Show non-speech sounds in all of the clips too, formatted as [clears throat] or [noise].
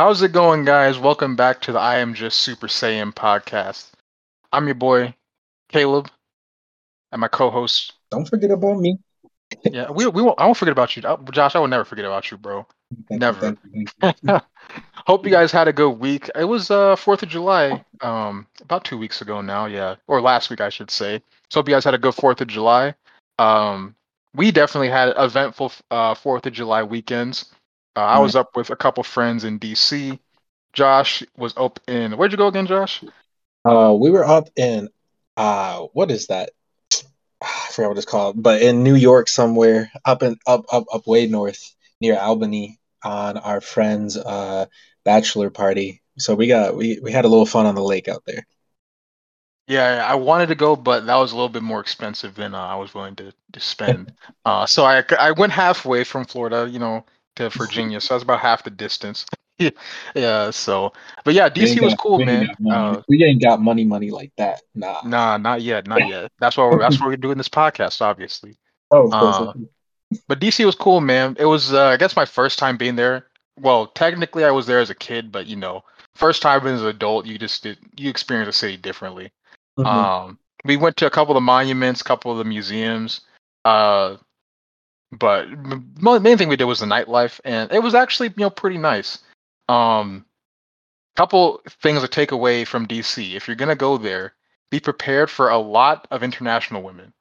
How's it going, guys? Welcome back to the I Am Just Super Saiyan podcast. I'm your boy, Caleb, and my co-host. Don't forget about me. Yeah, we we won't, I won't forget about you, Josh. I will never forget about you, bro. Thank Never. you, thank you. [laughs] Hope you guys had a good week. It was uh Fourth of July, um, about two weeks ago now, yeah, or last week I should say. So hope you guys had a good Fourth of July. Um, we definitely had eventful uh Fourth of July weekends. Uh, I was up with a couple friends in DC. Josh was up in where'd you go again, Josh? Uh, we were up in uh, what is that? [sighs] I forgot what it's called, but in New York somewhere, up in up up up way north near Albany, on our friend's uh bachelor party. So we got we we had a little fun on the lake out there. Yeah, I wanted to go, but that was a little bit more expensive than uh, I was willing to, to spend. [laughs] uh, so I, I went halfway from Florida, you know, to [laughs] Virginia. So that's about half the distance. [laughs] yeah. So, but yeah, DC was cool, we man. Uh, we ain't got money money like that. Nah. nah, not yet, not yet. That's why we're, that's why we're doing this podcast, obviously. [laughs] Oh, of course. Uh, But DC was cool, man. It was, uh, I guess, my first time being there. Well, technically, I was there as a kid, but you know, first time as an adult, you just did, you experience the city differently. Mhm. Um, we went to a couple of the monuments, a couple of the museums. Uh, but mo- main thing we did was the nightlife, and it was actually you know pretty nice. Um, couple things to take away from DC. If you're gonna go there, be prepared for a lot of international women,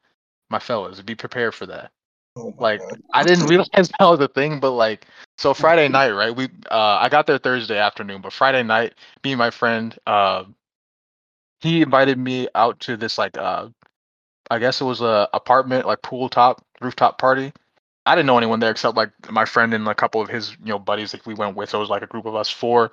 my fellas. Be prepared for that. Oh like, God. I didn't [laughs] realize that was a thing, but like, so Friday night, right? We uh, I got there Thursday afternoon, but Friday night, me and my friend, uh, he invited me out to this like, uh, I guess it was a apartment like pool top rooftop party. I didn't know anyone there except like my friend and a couple of his you know buddies that we went with. So it was like a group of us four.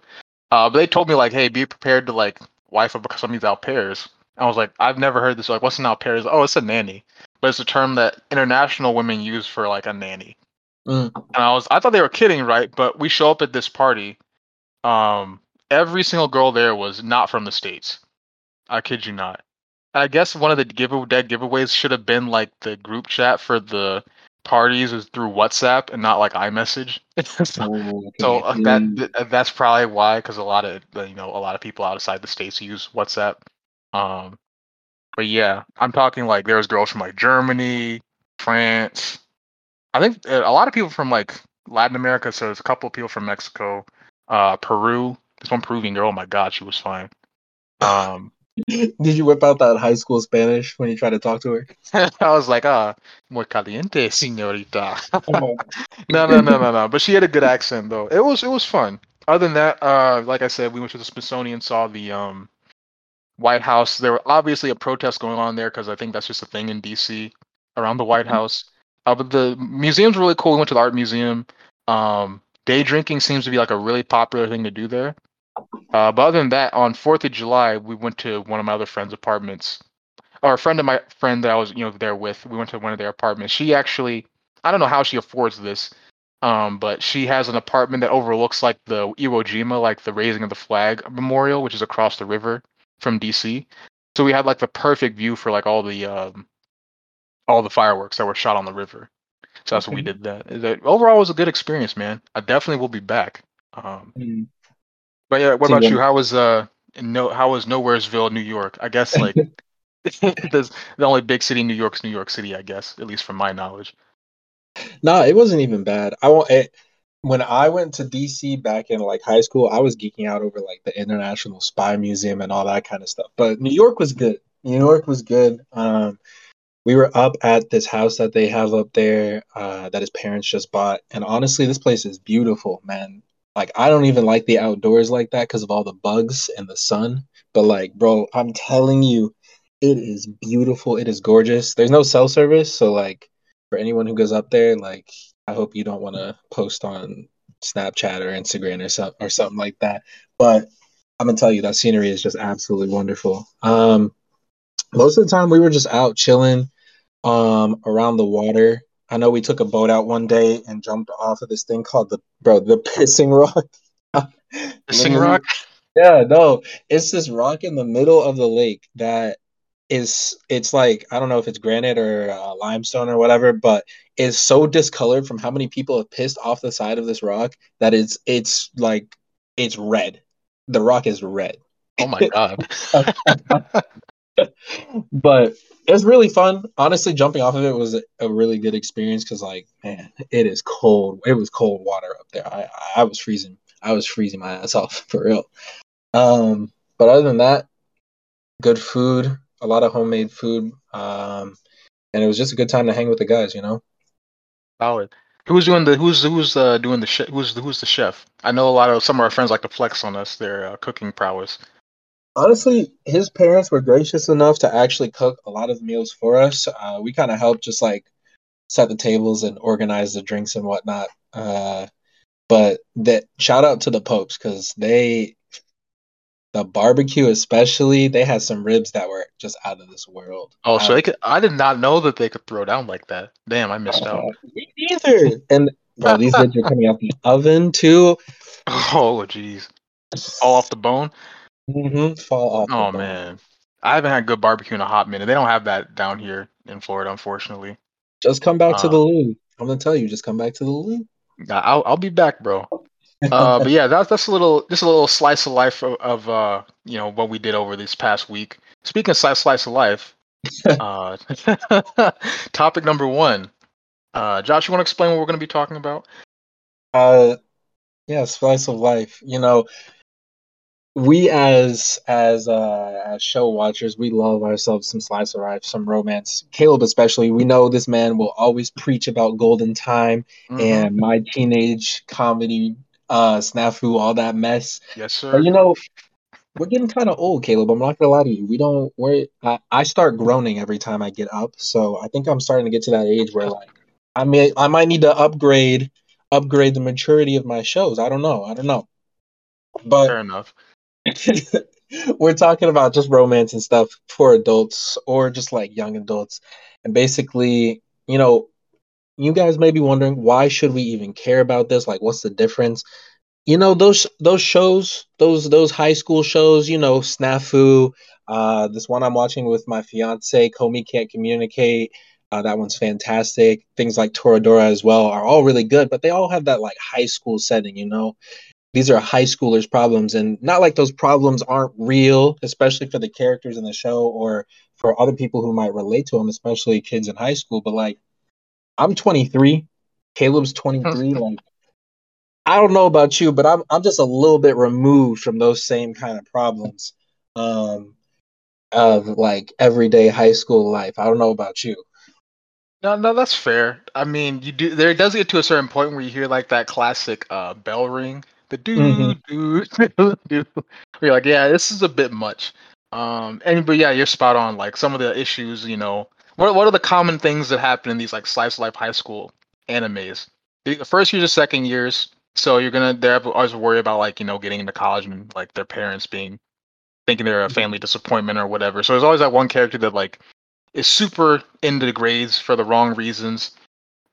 Uh, but they told me like, hey, be prepared to like wife up some of these au pairs. I was like, I've never heard this. Like, what's an au pair? Oh, it's a nanny, but it's a term that international women use for like a nanny. Mm. And I was, I thought they were kidding, right? But we show up at this party. Um, every single girl there was not from the states. I kid you not. I guess one of the give dead giveaways should have been like the group chat for the parties is through WhatsApp and not like iMessage. [laughs] so Oh, okay. so, uh, Mm. that th- that's probably why, because a lot of uh, you know a lot of people outside the states use WhatsApp. Um, but yeah, I'm talking like there was girls from like Germany, France. I think uh, a lot of people from like Latin America. So there's a couple of people from Mexico, uh, Peru. This one Peruvian girl. Oh my god, she was fine. Um, [laughs] Did you whip out that high school Spanish when you tried to talk to her? [laughs] I was like, ah, muy caliente, señorita. Oh, [laughs] no, no, no, no, no. But she had a good accent though. It was it was fun. Other than that, uh, like I said, we went to the Smithsonian, saw the um, White House. There were obviously a protest going on there because I think that's just a thing in DC around the White House. Uh, but the museum's really cool. We went to the art museum. Um, day drinking seems to be like a really popular thing to do there. Uh, but other than that, on Fourth of July, we went to one of my other friends' apartments, or a friend of my friend that I was, you know, there with. We went to one of their apartments. She actually, I don't know how she affords this, um, but she has an apartment that overlooks like the Iwo Jima, like the raising of the flag memorial, which is across the river from DC. So we had like the perfect view for like all the um, all the fireworks that were shot on the river. So that's what we did. That, that overall was a good experience, man. I definitely will be back. Um, Mm. But yeah, what about you? How was uh no how was Nowheresville, New York? I guess like [laughs] the only big city in New York's New York City, I guess, at least from my knowledge. No, it wasn't even bad. I won't. It, when I went to DC back in like high school, I was geeking out over like the International Spy Museum and all that kind of stuff. But New York was good. New York was good. Um, we were up at this house that they have up there uh, that his parents just bought, and honestly, this place is beautiful, man. Like I don't even like the outdoors like that because of all the bugs and the sun. But like, bro, I'm telling you, it is beautiful. It is gorgeous. There's no cell service, so like for anyone who goes up there, like I hope you don't want to post on Snapchat or Instagram or something or something like that. But I'm gonna tell you that scenery is just absolutely wonderful. Um, most of the time we were just out chilling, um, around the water. I know we took a boat out one day and jumped off of this thing called the bro the [laughs] pissing rock. Sing Literally- Rock? yeah, no, it's this rock in the middle of the lake that is it's like I don't know if it's granite or uh, limestone or whatever, but it's so discolored from how many people have pissed off the side of this rock that it's it's like it's red. The Rock is red. Oh my god. [laughs] [laughs] but it's really fun. Honestly, jumping off of it was a, really good experience because, like, man, it is cold. It was cold water up there. I I was freezing. I was freezing my ass off [laughs] for real. Um, but other than that, good food, a lot of homemade food, um, and it was just a good time to hang with the guys. You know. Solid. Who's doing the who's who's uh doing the chef? Who's who's the chef? I know a lot of some of our friends like to flex on us their uh, cooking prowess. Honestly, his parents were gracious enough to actually cook a lot of meals for us. Uh, we kind of helped just like set the tables and organize the drinks and whatnot. Uh, but that shout out to the Popes because they the barbecue especially they had some ribs that were just out of this world. Oh, so they could. I did not know that they could throw down like that. Damn, I missed out. [laughs] Me neither. And bro, these ribs are coming out the [laughs] oven too. Oh, jeez, all off the bone. Mm-hmm. Fall off. Oh man, I haven't had good barbecue in a hot minute. They don't have that down here in Florida, unfortunately. Just come back to Uh, the loo. I'm gonna tell you, just come back to the loo. Nah, I'll I'll be back, bro. Uh, but yeah, that's that's a little just a little slice of life of, of uh you know what we did over this past week. Speaking of slice slice of life, [laughs] uh, [laughs] topic number one. Uh, Josh, you want to explain what we're going to be talking about? Uh, yeah, slice of life. You know, we as as uh as show watchers, we love ourselves some slice of life, some romance. Caleb especially, we know this man will always preach about golden time Mhm. and my teenage comedy, uh, snafu, all that mess. yes, sir. But you know, we're getting kind of old, Caleb. I'm not gonna lie to you. We don't. We're. I, I start groaning every time I get up, so I think I'm starting to get to that age where like I may I might need to upgrade upgrade the maturity of my shows. I don't know. I don't know. But Fair enough. [laughs] we're talking about just romance and stuff for adults or just like young adults. And basically, you know, you guys may be wondering why should we even care about this? Like what's the difference? You know, those those shows, those those high school shows, you know, Snafu, uh this one I'm watching with my fiance, Komi Can't Communicate. Uh, that one's fantastic. Things like Toradora as well are all really good, but they all have that like high school setting, you know these are high schoolers problems and not like those problems aren't real especially for the characters in the show or for other people who might relate to them especially kids in high school but like i'm 23 caleb's 23 [laughs] like i don't know about you but i'm i'm just a little bit removed from those same kind of problems um of like everyday high school life i don't know about you No, no, that's fair. I mean, you do. There does get to a certain point where you hear like that classic uh, bell ring, the doo doo. [laughs] Where you're like, yeah, this is a bit much. Um, and but yeah, you're spot on. Like some of the issues, you know, what what are the common things that happen in these like slice of life high school animes? The the first years, and second years. So you're gonna they're always worry about like you know getting into college and like their parents being thinking they're a family disappointment or whatever. So there's always that one character that like is super into the grades for the wrong reasons.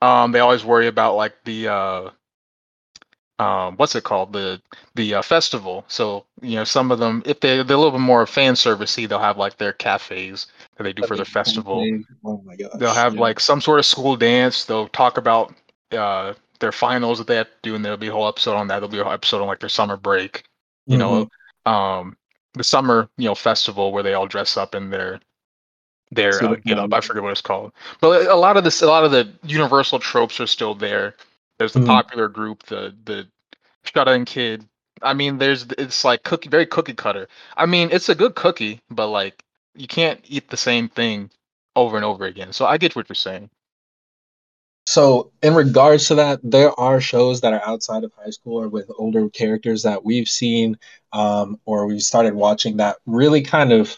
Um, they always worry about like the uh, um, what's it called the the uh, festival. So you know some of them, if they they're a little bit more fan servicey, they'll have like their cafes that they do for their festival. oh my gosh They'll have yeah. like some sort of school dance. They'll talk about uh, their finals that they have to do, and there'll be a whole episode on that. There'll be a whole episode on like their summer break. You Mhm. know, um, the summer you know festival where they all dress up in their their See uh, get up. I forget what it's called. But a lot of this, a lot of the universal tropes are still there. There's the Mhm. popular group, the the shut-in kid. I mean, there's it's like cookie, very cookie cutter. I mean, it's a good cookie, but like you can't eat the same thing over and over again. So I get what you're saying. So, in regards to that, there are shows that are outside of high school or with older characters that we've seen um, or we've started watching that really kind of,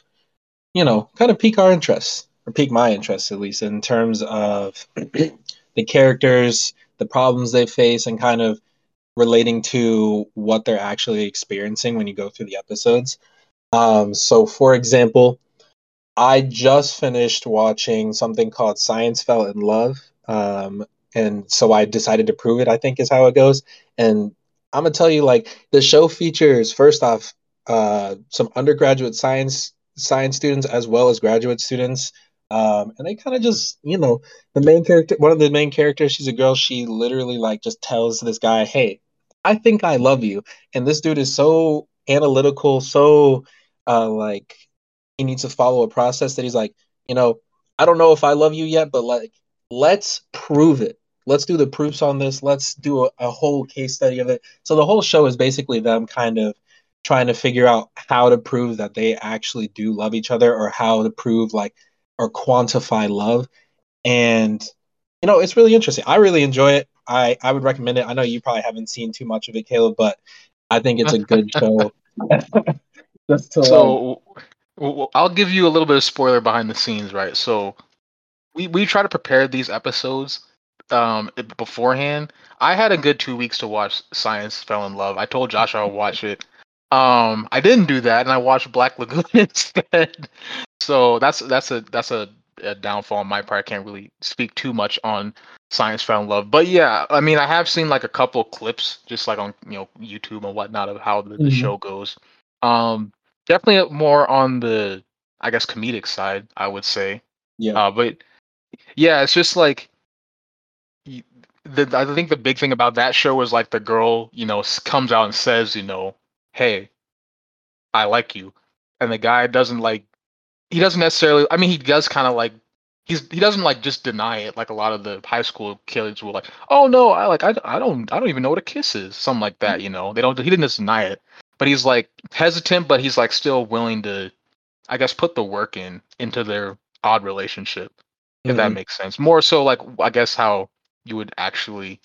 you know, kind of pique our interest or pique my interest at least in terms of [clears throat] the characters, the problems they face, and kind of relating to what they're actually experiencing when you go through the episodes. Um, so, for example, I just finished watching something called Science Fell in Love. Um, and so I decided to prove it, I think is how it goes. And I'm gonna tell you, like, the show features first off, uh, some undergraduate science science students as well as graduate students. Um, and they kind of just, you know, the main character, one of the main characters, she's a girl, she literally like just tells this guy, Hey, I think I love you. And this dude is so analytical, so uh like he needs to follow a process that he's like, you know, I don't know if I love you yet, but like let's prove it. Let's do the proofs on this. Let's do a, a whole case study of it. So the whole show is basically them kind of trying to figure out how to prove that they actually do love each other or how to prove like or quantify love. And you know, it's really interesting. I really enjoy it. I I would recommend it. I know you probably haven't seen too much of it, Caleb, but I think it's a good [laughs] show. Just to so, well, I'll give you a little bit of spoiler behind the scenes, right? So, we we try to prepare these episodes um beforehand. I had a good two weeks to watch Science Fell in Love. I told Josh I would watch it. Um, I didn't do that, and I watched Black Lagoon [laughs] instead. So that's that's a that's a a downfall on my part. I can't really speak too much on Science Found Love, but yeah, I mean, I have seen like a couple clips, just like on you know YouTube and whatnot, of how the, the mm-hmm. show goes. Um, definitely more on the I guess comedic side, I would say. Yeah. Uh, but yeah, it's just like the I think the big thing about that show is like the girl, you know, comes out and says, you know, hey, I like you, and the guy doesn't like he doesn't necessarily. I mean, he does kind of like he's he doesn't like just deny it like a lot of the high school kids will like. Oh no, I like I, I don't I don't even know what a kiss is. Something like that. You know, they don't. He didn't just deny it, but he's like hesitant, but he's like still willing to, I guess, put the work in into their odd relationship. If mm-hmm. that makes sense. More so like I guess how you would actually,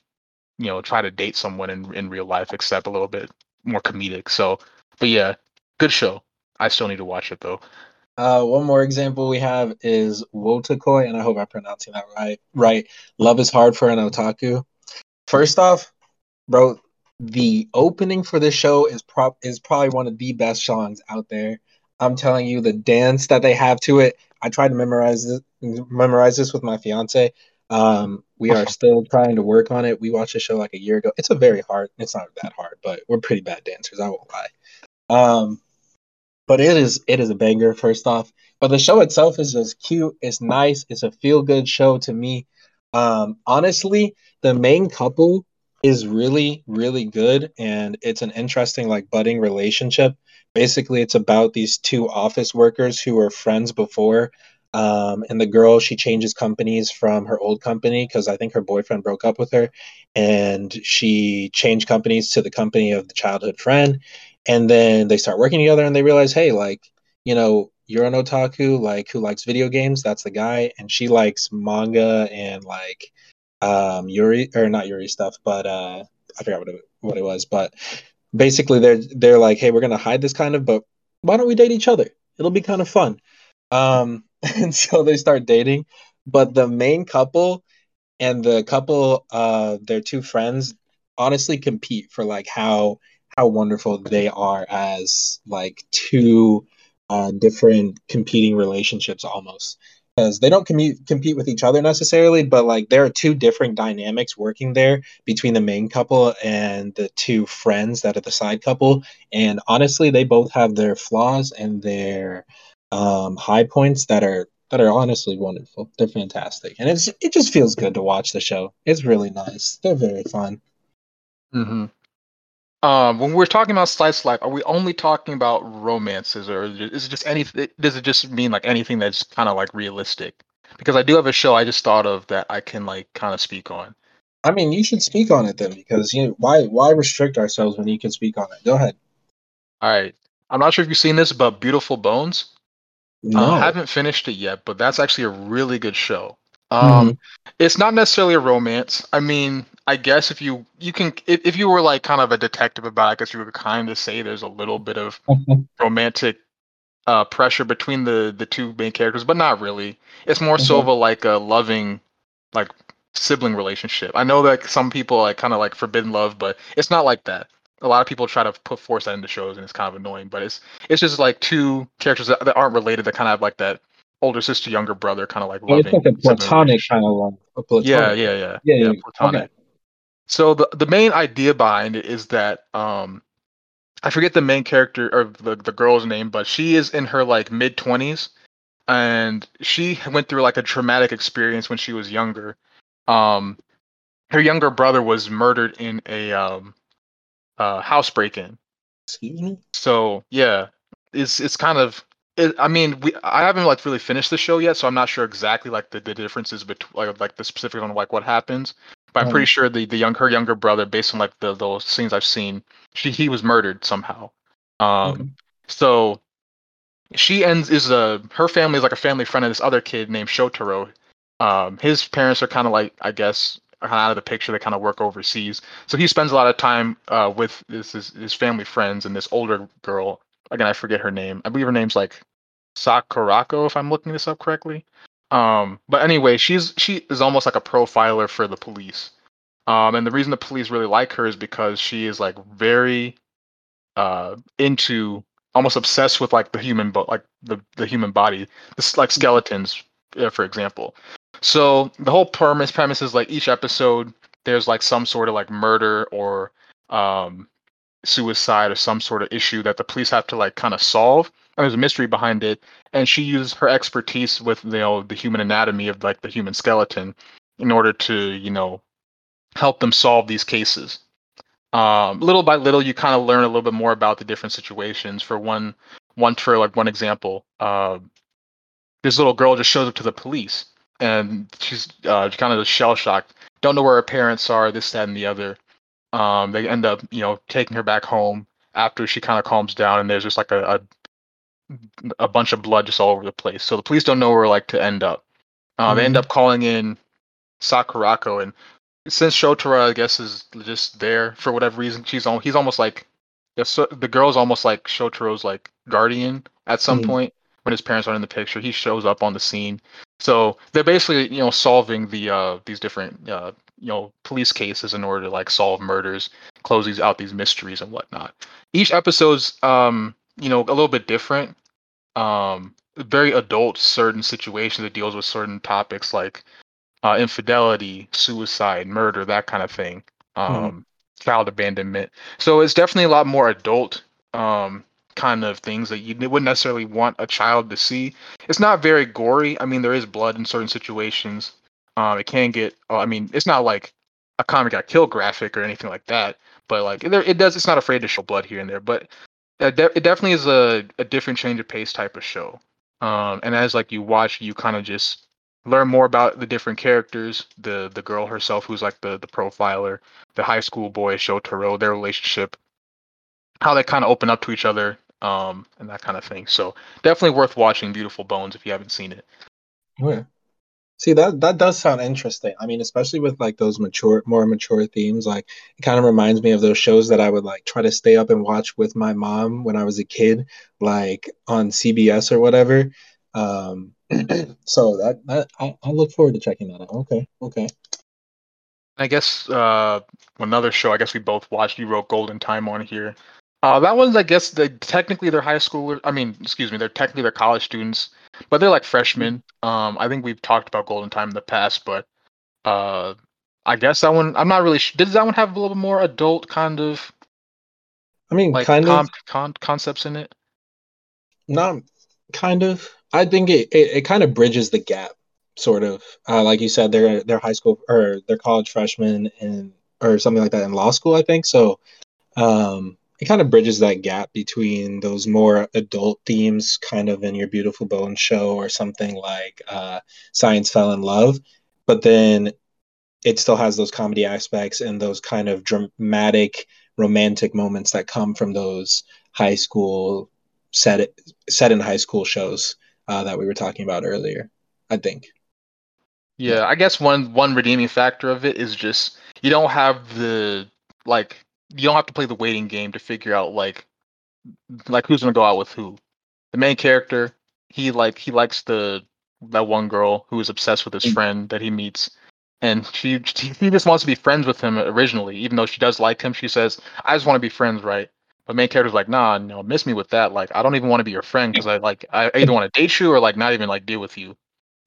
you know, try to date someone in in real life, except a little bit more comedic. So, but yeah, good show. I still need to watch it though. Uh, one more example we have is Wotakoi, and I hope I'm pronouncing that right. Right, love is hard for an otaku. First off, bro, the opening for this show is prop is probably one of the best songs out there. I'm telling you, the dance that they have to it. I tried to memorize this, memorize this with my fiance. Um, we are [laughs] still trying to work on it. We watched the show like a year ago. It's a very hard. It's not that hard, but we're pretty bad dancers. I won't lie. Um, but it is it is a banger first off. But the show itself is just cute it's nice it's a feel good show to me. Um honestly the main couple is really really good and it's an interesting like budding relationship. Basically it's about these two office workers who were friends before um, and the girl she changes companies from her old company because i think her boyfriend broke up with her and she changed companies to the company of the childhood friend and then they start working together and they realize hey like you know you're an otaku like who likes video games that's the guy. And she likes manga and like um yuri or not yuri stuff but uh i forgot what it, what it was. But basically they're they're like hey we're gonna hide this kind of but why don't we date each other? It'll be kind of fun. Um [laughs] and so they start dating. But the main couple and the couple uh their two friends honestly compete for like how how wonderful they are as like two uh, different competing relationships almost. Because they don't com- compete with each other necessarily but like there are two different dynamics working there between the main couple and the two friends that are the side couple. And honestly they both have their flaws and their um, high points that are that are honestly wonderful. They're fantastic. And it's it just feels good to watch the show. It's really nice. They're very fun. Mm-hmm. Um, when we're talking about slice life, are we only talking about romances, or is it just anything? Does it just mean like anything that's kind of like realistic? Because I do have a show I just thought of that I can like kind of speak on. I mean, you should speak on it then, because you know, why why restrict ourselves when you can speak on it? Go ahead. All right. I'm not sure if you've seen this, but Beautiful Bones. No. I haven't finished it yet, but that's actually a really good show. Um, mm-hmm. it's not necessarily a romance. I mean, I guess if you you can if, if you were like kind of a detective about, it, I guess you would kind of say there's a little bit of [laughs] romantic uh, pressure between the the two main characters, but not really. It's more mm-hmm. so of a like a loving, like sibling relationship. I know that some people like kind of like forbidden love, but it's not like that. A lot of people try to put force that into shows, and it's kind of annoying. But it's it's just like two characters that, that aren't related that kind of have like that older sister, younger brother, kind of like loving. It's like a platonic kind of love. Platonic. Yeah, yeah, yeah, yeah, yeah, platonic. Okay. So the the main idea behind it is that um, I forget the main character or the the girl's name, but she is in her like mid twenties, and she went through like a traumatic experience when she was younger. Um, her younger brother was murdered in a um, uh, house break in. Excuse me. So yeah, it's it's kind of. It, I mean, we I haven't like really finished the show yet, so I'm not sure exactly like the, the differences between like like the specific on like what happens. But I'm pretty Mhm. sure the the young her younger brother, based on like the those scenes I've seen, she he was murdered somehow. Um, Okay. so she ends is a her family is like a family friend of this other kid named Shotaro. Um, his parents are kind of like I guess kind of out of the picture. They kind of work overseas, so he spends a lot of time uh, with this his, his family friends and this older girl. Again, I forget her name. I believe her name's like Sakurako, if I'm looking this up correctly. Um, but anyway, she's she is almost like a profiler for the police. Um, and the reason the police really like her is because she is like very uh into almost obsessed with like the human but like the the human body this like skeletons for example so the whole premise premise is like each episode there's like some sort of like murder or um suicide or some sort of issue that the police have to like kind of solve and there's a mystery behind it and she uses her expertise with you know the human anatomy of like the human skeleton in order to you know help them solve these cases. Um, little by little you kind of learn a little bit more about the different situations. For one one for like one example uh, this little girl just shows up to the police and she's uh, kind of shell shocked don't know where her parents are this that and the other. Um, they end up you know taking her back home after she kind of calms down and there's just like a, a a bunch of blood just all over the place so the police don't know where like to end up uh, they end Mhm. up calling in sakurako and since Shotaro, I guess, is just there for whatever reason, she's on. He's almost like the girl's almost like Shotaro's like guardian at some Mhm. point when his parents aren't in the picture. He shows up on the scene, so they're basically you know solving the uh these different uh you know police cases in order to like solve murders, close these out these mysteries and whatnot. Each episode's um you know a little bit different, um very adult certain situations that deals with certain topics like uh, infidelity, suicide, murder, that kind of thing, um, Mhm. child abandonment. So it's definitely a lot more adult um, kind of things that you wouldn't necessarily want a child to see. It's not very gory. I mean, there is blood in certain situations. Um, it can get. Uh, I mean, it's not like a comic got kill graphic or anything like that. But like, there, it does. It's not afraid to show blood here and there. But it, definitely is a, a different change of pace type of show. Um, and as like you watch, you kind of just learn more about the different characters the the girl herself who's like the the profiler the high school boy shotaro their relationship how they kind of open up to each other um and that kind of thing so definitely worth watching beautiful bones if you haven't seen it Yeah. See that that does sound interesting. I mean, especially with like those mature, more mature themes. Like it kind of reminds me of those shows that I would like try to stay up and watch with my mom when I was a kid, like on CBS or whatever. Um, [clears throat] so that that I, I look forward to checking that out. Okay, okay. i guess uh another show i guess we both watched you wrote golden time on here uh that one's i guess they technically they're high schoolers i mean excuse me they're technically they're college students but they're like freshmen um i think we've talked about golden time in the past but uh i guess that one i'm not really sh- did that one have a little bit more adult kind of I mean, like kind com- of, con- concepts in it not kind of. I think it, it, it kind of bridges the gap, sort of. Uh, like you said, they're they're high school or they're college freshmen and or something like that in law school, I think. So um, it kind of bridges that gap between those more adult themes, kind of in your Beautiful Bones show or something like uh, Science Fell in Love, but then it still has those comedy aspects and those kind of dramatic romantic moments that come from those high school set set in high school shows uh, that we were talking about earlier. I think. yeah i guess one one redeeming factor of it is just you don't have the like you don't have to play the waiting game to figure out like like who's gonna go out with who. The main character he like he likes the that one girl who is obsessed with his Mm. friend that he meets and she [laughs] she he just wants to be friends with him originally. Even though she does like him she says i just want to be friends right? But main character's like nah no miss me with that. Like i don't even want to be your friend because i like i either want to date you or like not even like deal with you.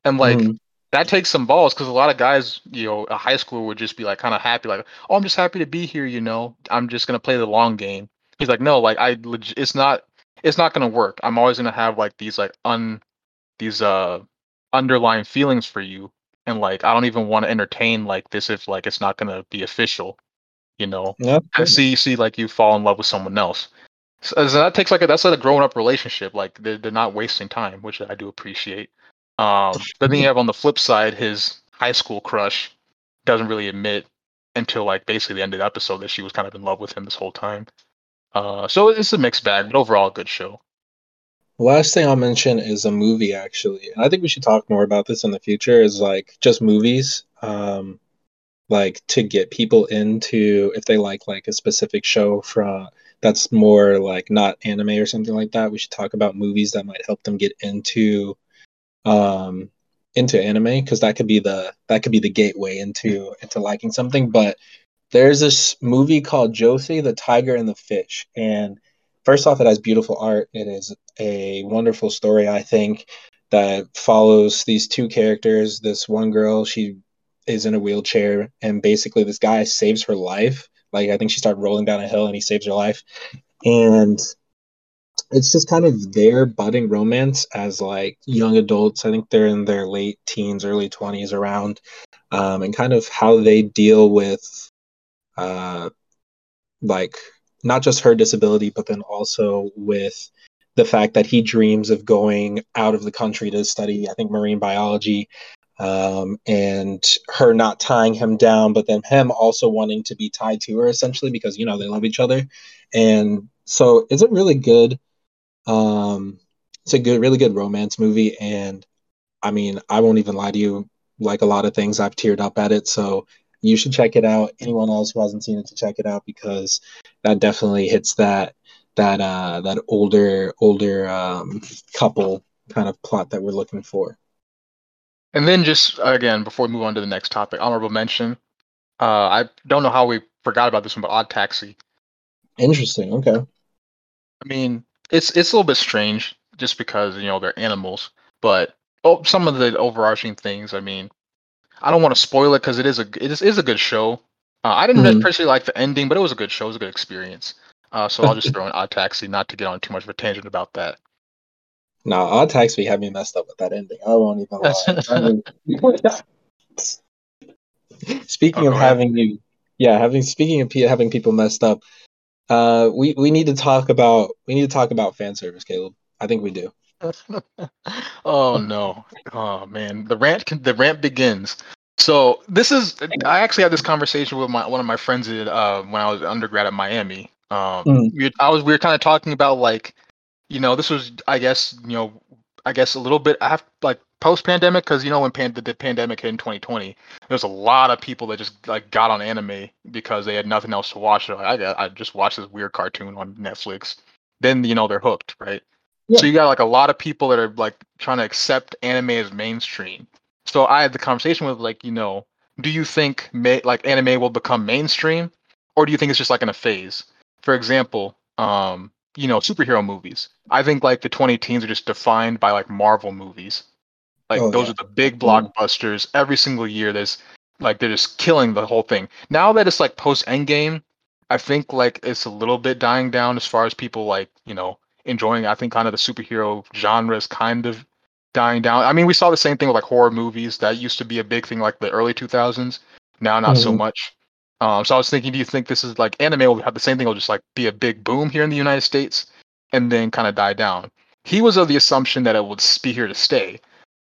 And like Mhm. That takes some balls because a lot of guys, you know, a high school would just be like kind of happy, like, oh, I'm just happy to be here, you know. I'm just gonna play the long game. He's like, no, like I, leg- it's not, it's not gonna work. I'm always gonna have like these like un, these uh underlying feelings for you, and like I don't even want to entertain like this if like it's not gonna be official, You know, Yeah. I see see like you fall in love with someone else. So, so that takes like a, that's like a grown up relationship. Like they're they're not wasting time, which I do appreciate. Um, [laughs] but then you have on the flip side his high school crush doesn't really admit until like basically the end of the episode that she was kind of in love with him this whole time. Uh, so it's a mixed bag, but overall a good show. Last thing I'll mention is a movie actually. And I think we should talk more about this in the future is like just movies. Um like to get people into if they like like a specific show from that's more like not anime or something like that. We should talk about movies that might help them get into um into anime because that could be the that could be the gateway into into liking something. But there's this movie called Josee, the Tiger and the Fish. And first off, it has beautiful art. It is a wonderful story, I think, that follows these two characters. This one girl, she is in a wheelchair, and basically this guy saves her life. Like I think she started rolling down a hill and he saves her life. And it's just kind of their budding romance as like young adults. I think they're in their late teens, early twenties around, um, and kind of how they deal with uh, like not just her disability, but then also with the fact that he dreams of going out of the country to study, I think, marine biology, um, and her not tying him down, but then him also wanting to be tied to her essentially because you know they love each other, and so it's a really good, um, it's a good, really good romance movie, and I mean, I won't even lie to you, like a lot of things, I've teared up at it, so you should check it out. Anyone else who hasn't seen it to check it out because that definitely hits that that uh that older older um couple kind of plot that we're looking for. And then just again before we move on to the next topic, honorable mention. Uh, I don't know how we forgot about this one, but Odd Taxi. Interesting. Okay. I mean, it's it's a little bit strange just because you know they're animals, but oh, some of the overarching things. I mean, I don't want to spoil it because it is a it is, is a good show. Uh, I didn't Mhm. personally like the ending, but it was a good show. It was a good experience. Uh, so I'll just throw in [laughs] Odd Taxi, not to get on too much of a tangent about that. Now, Odd Taxi had me messed up with that ending. I won't even lie. [laughs] [laughs] Speaking Oh, of having you, yeah, having speaking of pe- having people messed up, uh, we we need to talk about we need to talk about fan service, Caleb. I think we do. [laughs] oh no! Oh man, the rant can, the rant begins. So this is I actually had this conversation with my one of my friends at, uh, when I was undergrad at Miami. Um, Mm. we, I was we were kind of talking about like, you know, this was I guess you know I guess a little bit after like post pandemic because you know when pan- the, the pandemic hit in 2020, there's a lot of people that just like got on anime because they had nothing else to watch. Like, I got, I just watched this weird cartoon on Netflix. Then you know they're hooked, right? So you got like a lot of people that are like trying to accept anime as mainstream. So I had the conversation with like, you know, do you think like anime will become mainstream, or do you think it's just like in a phase? For example, um, you know, superhero movies. I think like the 20 teens are just defined by like Marvel movies. Like Oh, those yeah. are the big Mhm. blockbusters. Every single year, there's like they're just killing the whole thing. Now that it's like post Endgame, I think like it's a little bit dying down as far as people like you know enjoying. I think kind of the superhero genre is kind of dying down. I mean, we saw the same thing with like horror movies. That used to be a big thing like the early 2000s. Now not so Mhm. much. Um, so I was thinking, do you think this is like anime will have the same thing? Will just like be a big boom here in the United States and then kind of die down. He was of the assumption that it would be here to stay.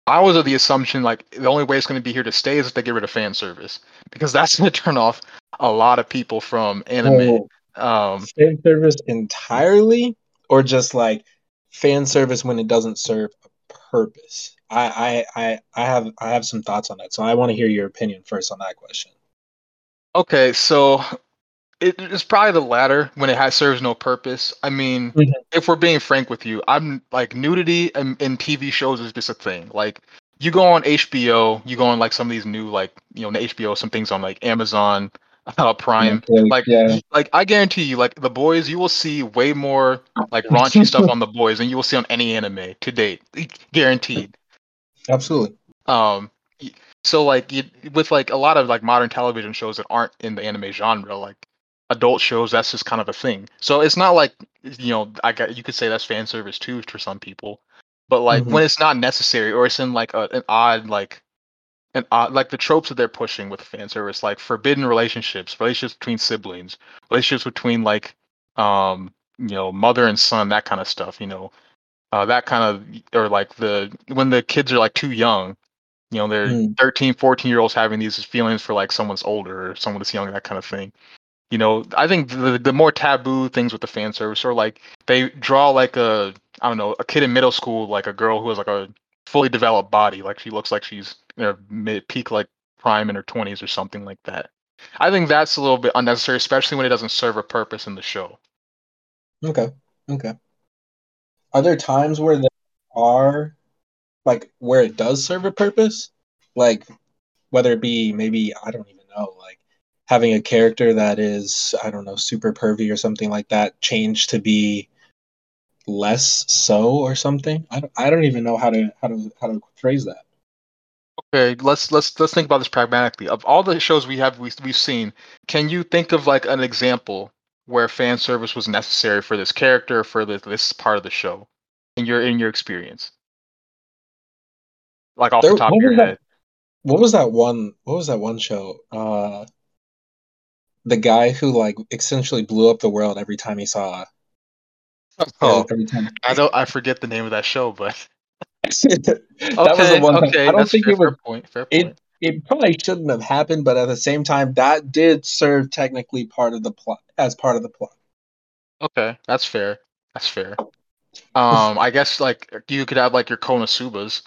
I was of the assumption like the only way it's going to be here to stay is if they get rid of fan service because that's [laughs] going to turn off a lot of people from anime. Oh, Um, fan service entirely, or just like fan service when it doesn't serve a purpose? I I I, I have I have some thoughts on that, so I want to hear your opinion first on that question. okay, so it, it's probably the latter when it has serves no purpose. I mean, Mhm. if we're being frank with you, I'm like nudity in, in TV shows is just a thing. Like you go on HBO, you go on like some of these new like you know HBO, some things on like Amazon, [laughs] uh, Prime. Netflix, Like yeah, like I guarantee you, like the boys, you will see way more like raunchy [laughs] stuff on the boys than you will see on any anime to date, guaranteed. absolutely. Um, so like you, with like a lot of like modern television shows that aren't in the anime genre, like adult shows, that's just kind of a thing. So it's not like you know, I got you could say that's fan service too for some people, but like Mhm. when it's not necessary or it's in like a, an odd like and uh, like the tropes that they're pushing with fan service, like forbidden relationships, relationships between siblings, relationships between like um you know mother and son, that kind of stuff. You know, uh, that kind of or like the when the kids are like too young, you know, they're Mm. 13, 14 year olds having these feelings for like someone's older or someone that's young, that kind of thing. You know, I think the the more taboo things with the fan service are like they draw like a I don't know a kid in middle school like a girl who has like a fully developed body, like she looks like she's in her mid peak like prime in her twenties or something like that. I think that's a little bit unnecessary, especially when it doesn't serve a purpose in the show. Okay. Okay. Are there times where there are like where it does serve a purpose? Like whether it be maybe I don't even know, like having a character that is, I don't know, super pervy or something like that change to be less so or something? I don't, I don't even know how to how to how to phrase that. Okay, let's let's let's think about this pragmatically. Of all the shows we have we, we've seen, can you think of like an example where fan service was necessary for this character for this, this part of the show in your in your experience? Like off There- the top of your that? head. What was that one what was that one show? Uh the guy who like essentially blew up the world every time he saw [laughs] Oh, every time I don't I forget the name of that show, but [laughs] that okay, was the one okay, I don't think fair, it was fair point. Fair it- point. it probably shouldn't have happened, but at the same time, that did serve technically part of the plot as part of the plot. Okay, that's fair. That's fair. Um, I guess like you could have like your Konosubas.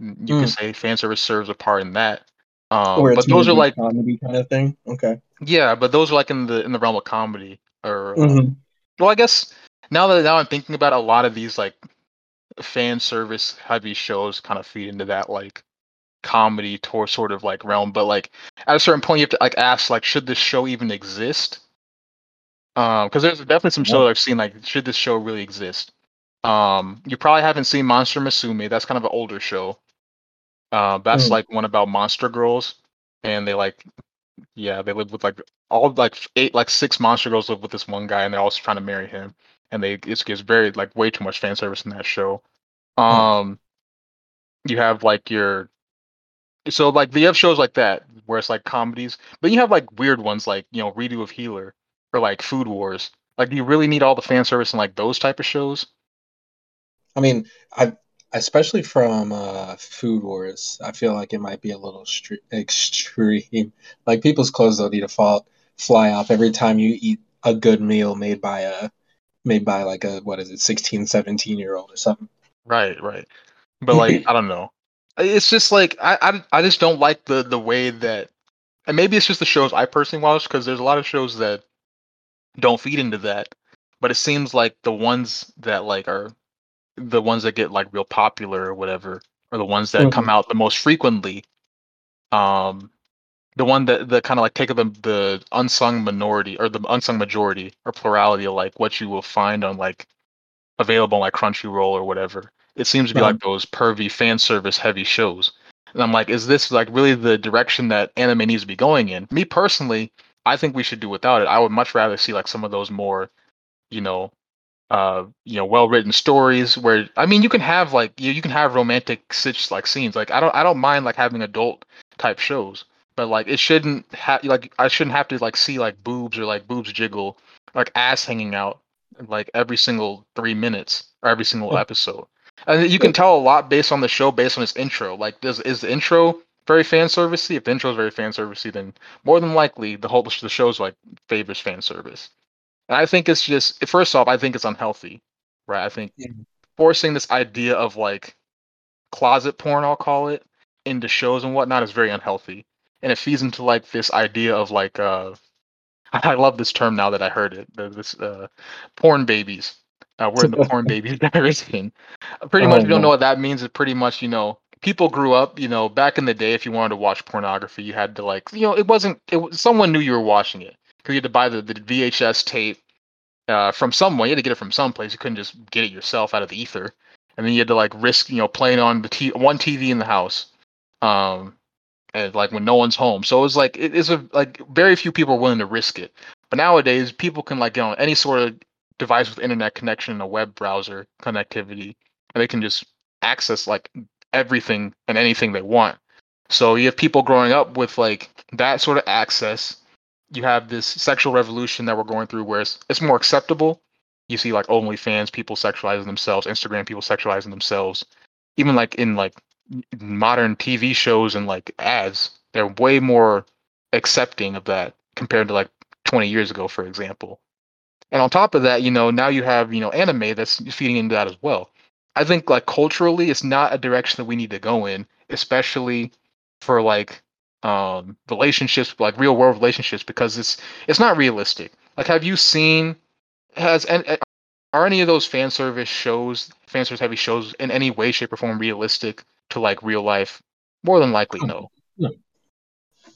You Mm. could say fan service serves a part in that. Um, but those are like comedy kind of thing. Okay. yeah, but those are like in the in the realm of comedy. Or uh, Mhm. well, I guess now that now I'm thinking about it, a lot of these like fan service heavy shows kind of feed into that like comedy tour sort of like realm. But like at a certain point, you have to like ask like, should this show even exist? Um, because there's definitely some Yeah. shows I've seen like, should this show really exist? Um, you probably haven't seen Monster Musume. That's kind of an older show. Uh, that's Mm. like one about monster girls, and they like, yeah, they live with like all like eight, like six monster girls live with this one guy, and they're also trying to marry him, and they it gives very like way too much fan service in that show. Um, you have like your, so like you have shows like that where it's like comedies, but you have like weird ones like you know Redo of Healer or like Food Wars. Like, do you really need all the fan service in like those type of shows? I mean, I especially from uh, Food Wars, I feel like it might be a little stre- extreme. Like people's clothes don't need to fall fly off every time you eat a good meal made by a made by like a what is it 16 17 year old or something Right, right. But like, [laughs] I don't know. It's just like I, I, I just don't like the the way that, and maybe it's just the shows I personally watch because there's a lot of shows that don't feed into that. But it seems like the ones that like are the ones that get like real popular or whatever, are the ones that come out the most frequently. Um, the one that the kind of like take up the the unsung minority or the unsung majority or plurality of like what you will find on like available on like Crunchyroll or whatever. It seems to be Uh-huh. like those pervy fan service heavy shows. And I'm like, is this like really the direction that anime needs to be going in? Me personally, I think we should do without it. I would much rather see like some of those more, you know, uh, you know, well written stories where I mean you can have like you, you can have romantic such like scenes. Like I don't I don't mind like having adult type shows. But like it shouldn't have like I shouldn't have to like see like boobs or like boobs jiggle, like ass hanging out like every single three minutes or every single Yeah. episode. And you can tell a lot based on the show, based on its intro. Like, does is the intro very fan servicey? If the intro is very fan servicey, then more than likely the whole the show's like favors fan service. And I think it's just first off, I think it's unhealthy, right? I think Yeah. forcing this idea of like closet porn, I'll call it, into shows and whatnot is very unhealthy, and it feeds into like this idea of like uh, [laughs] I love this term now that I heard it. This uh, porn babies. Uh, we're in the porn [laughs] babies [laughs] generation. Pretty Oh, much, if you don't know what that means. It's pretty much, you know, people grew up. You know, back in the day, if you wanted to watch pornography, you had to like, you know, it wasn't. It was someone knew you were watching it because you had to buy the, the VHS tape uh, from someone. You had to get it from someplace. You couldn't just get it yourself out of the ether. And then you had to like risk, you know, playing on the t- one TV in the house. Um, and like when no one's home. So it was like it is a like very few people are willing to risk it. But nowadays, people can like get on any sort of device with internet connection and a web browser connectivity, and they can just access like everything and anything they want. So you have people growing up with like that sort of access. You have this sexual revolution that we're going through where it's, it's more acceptable. You see like OnlyFans, people sexualizing themselves, Instagram people sexualizing themselves. Even like in like modern TV shows and like ads, they're way more accepting of that compared to like 20 years ago, for example. And on top of that, you know, now you have, you know, anime that's feeding into that as well. I think like culturally, it's not a direction that we need to go in, especially for like um relationships, like real world relationships, because it's it's not realistic. Like, have you seen has and are any of those fan service shows, fan service heavy shows, in any way, shape, or form realistic to like real life? More than likely, no. No.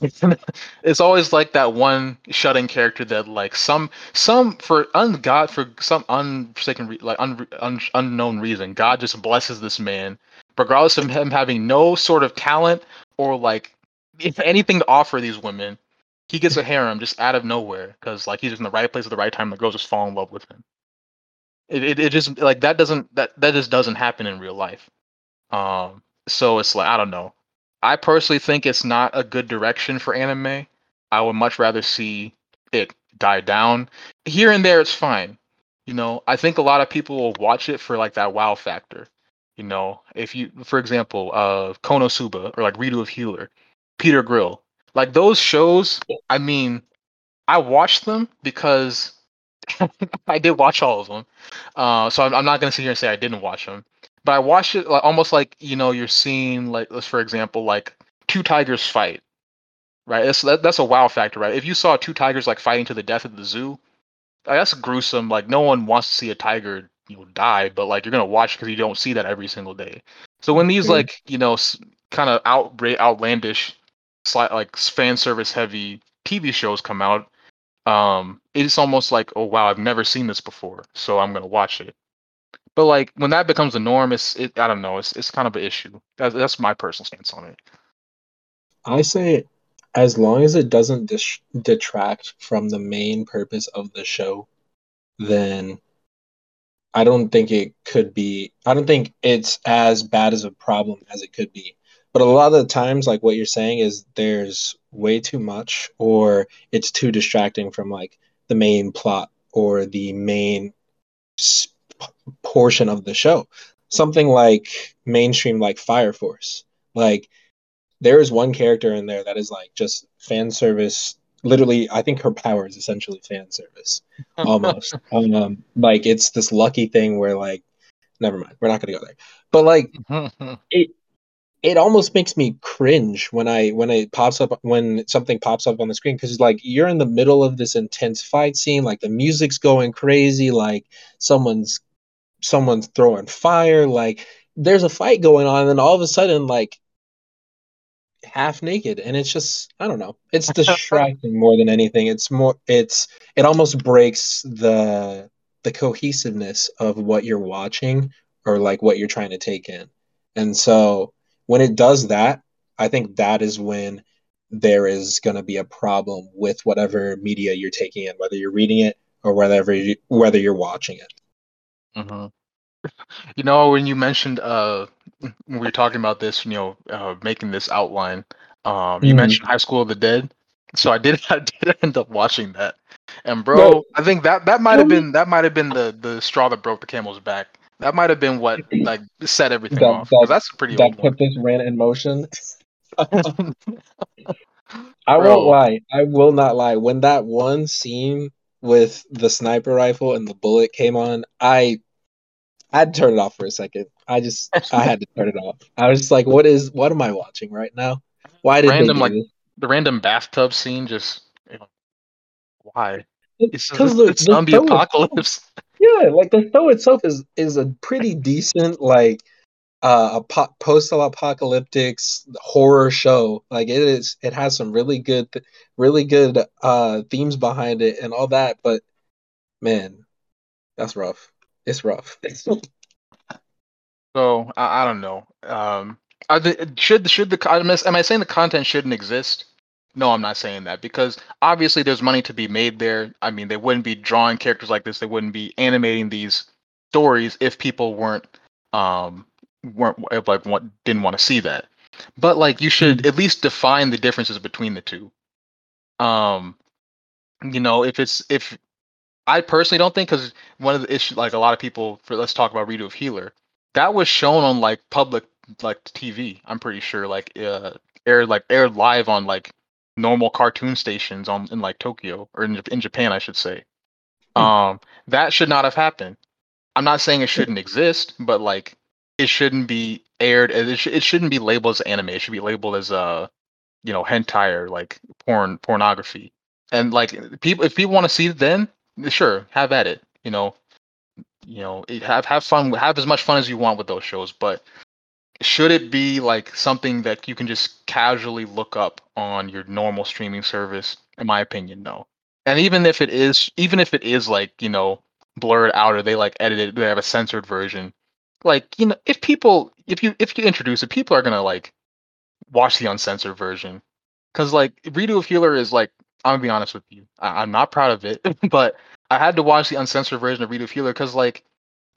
[laughs] it's always like that one shutting character that like some some for ungod for some unforsaken re- like un, un, unknown reason god just blesses this man regardless of him having no sort of talent or like if anything to offer these women he gets a harem just out of nowhere because like he's in the right place at the right time the girls just fall in love with him it, it, it just like that doesn't that that just doesn't happen in real life um so it's like i don't know I personally think it's not a good direction for anime. I would much rather see it die down. Here and there, it's fine. You know, I think a lot of people will watch it for like that wow factor. You know, if you, for example, uh, Konosuba or like Redo of Healer, Peter Grill, like those shows. I mean, I watched them because [laughs] I did watch all of them. Uh, so I'm, I'm not gonna sit here and say I didn't watch them but I watched it like, almost like you know you're seeing like let's for example like two tigers fight, right? That's that, that's a wow factor, right? If you saw two tigers like fighting to the death at the zoo, like, that's gruesome. Like no one wants to see a tiger you know die, but like you're gonna watch because you don't see that every single day. So when these like you know kind of outra- outlandish, like fan service heavy TV shows come out, um, it's almost like oh wow I've never seen this before, so I'm gonna watch it. But like when that becomes the norm, it's it, I don't know. It's it's kind of an issue. That's that's my personal stance on it. I say, as long as it doesn't dis- detract from the main purpose of the show, then I don't think it could be. I don't think it's as bad as a problem as it could be. But a lot of the times, like what you're saying, is there's way too much, or it's too distracting from like the main plot or the main portion of the show. Something like mainstream, like Fire Force. Like there is one character in there that is like just fan service. Literally, I think her power is essentially fan service, [laughs] almost. um, like it's this lucky thing where like, never mind, we're not gonna go there. But like, [laughs] it it almost makes me cringe when I when it pops up when something pops up on the screen because like you're in the middle of this intense fight scene, like the music's going crazy, like someone's someone's throwing fire like there's a fight going on and then all of a sudden like half naked and it's just i don't know. It's [laughs] distracting more than anything. It's more it's it almost breaks the the cohesiveness of what you're watching or like what you're trying to take in. And so when it does that i think that is when there is going to be a problem with whatever media you're taking in whether you're reading it or whether you, whether you're watching it Mm-hmm. You know, when you mentioned uh, when we were talking about this, you know, uh, making this outline, um, you Mhm. mentioned High School of the Dead. So I did, [laughs] I did end up watching that, and bro, No. I think that that might have been that might have been the the straw that broke the camel's back. That might have been what [laughs] like set everything That- off. that- that's pretty that old one. put this rant in motion [laughs] I Bro. won't lie. I will not lie. When that one scene with the sniper rifle and the bullet came on, I I had to turn it off for a second. I just I had to turn it off. I was just like, what is what am I watching right now? Why did Random, like, do The random bathtub scene, just you know, why? It's, Because the, the zombie show- apocalypse. [laughs] yeah, like the show itself is is a pretty decent like uh a po- post-apocalyptic horror show. Like it is it has some really good really good uh themes behind it and all that, but man, that's rough. It's rough. [laughs] So I, I don't know. Um, are the, should should the am I, am I saying the content shouldn't exist? No, I'm not saying that because obviously there's money to be made there. I mean, they wouldn't be drawing characters like this. They wouldn't be animating these stories if people weren't um weren't if, like what didn't want to see that. but like you should at least define the differences between the two. Um, you know, if it's if I personally don't think because one of the issues, like a lot of people, for let's talk about redo of healer, that was shown on like public like TV. I'm pretty sure like uh aired like aired live on like normal cartoon stations on in like Tokyo or in, in Japan, I should say. Hmm. Um, that should not have happened. I'm not saying it shouldn't exist, but like it shouldn't be aired. It, sh- it shouldn't be labeled as anime. It should be labeled as uh, you know, hentai or like porn pornography. And like people, if people want to see it, then sure, have at it. You know, you know, have have fun, have as much fun as you want with those shows. But should it be like something that you can just casually look up on your normal streaming service? In my opinion, no. And even if it is, even if it is like you know blurred out or they like edited, they have a censored version. Like you know, if people, if you if you introduce it, people are gonna like watch the uncensored version. Cause like redo of healer is like I'm gonna be honest with you, I, am not proud of it, [laughs] but I had to watch the uncensored version of redo of healer because like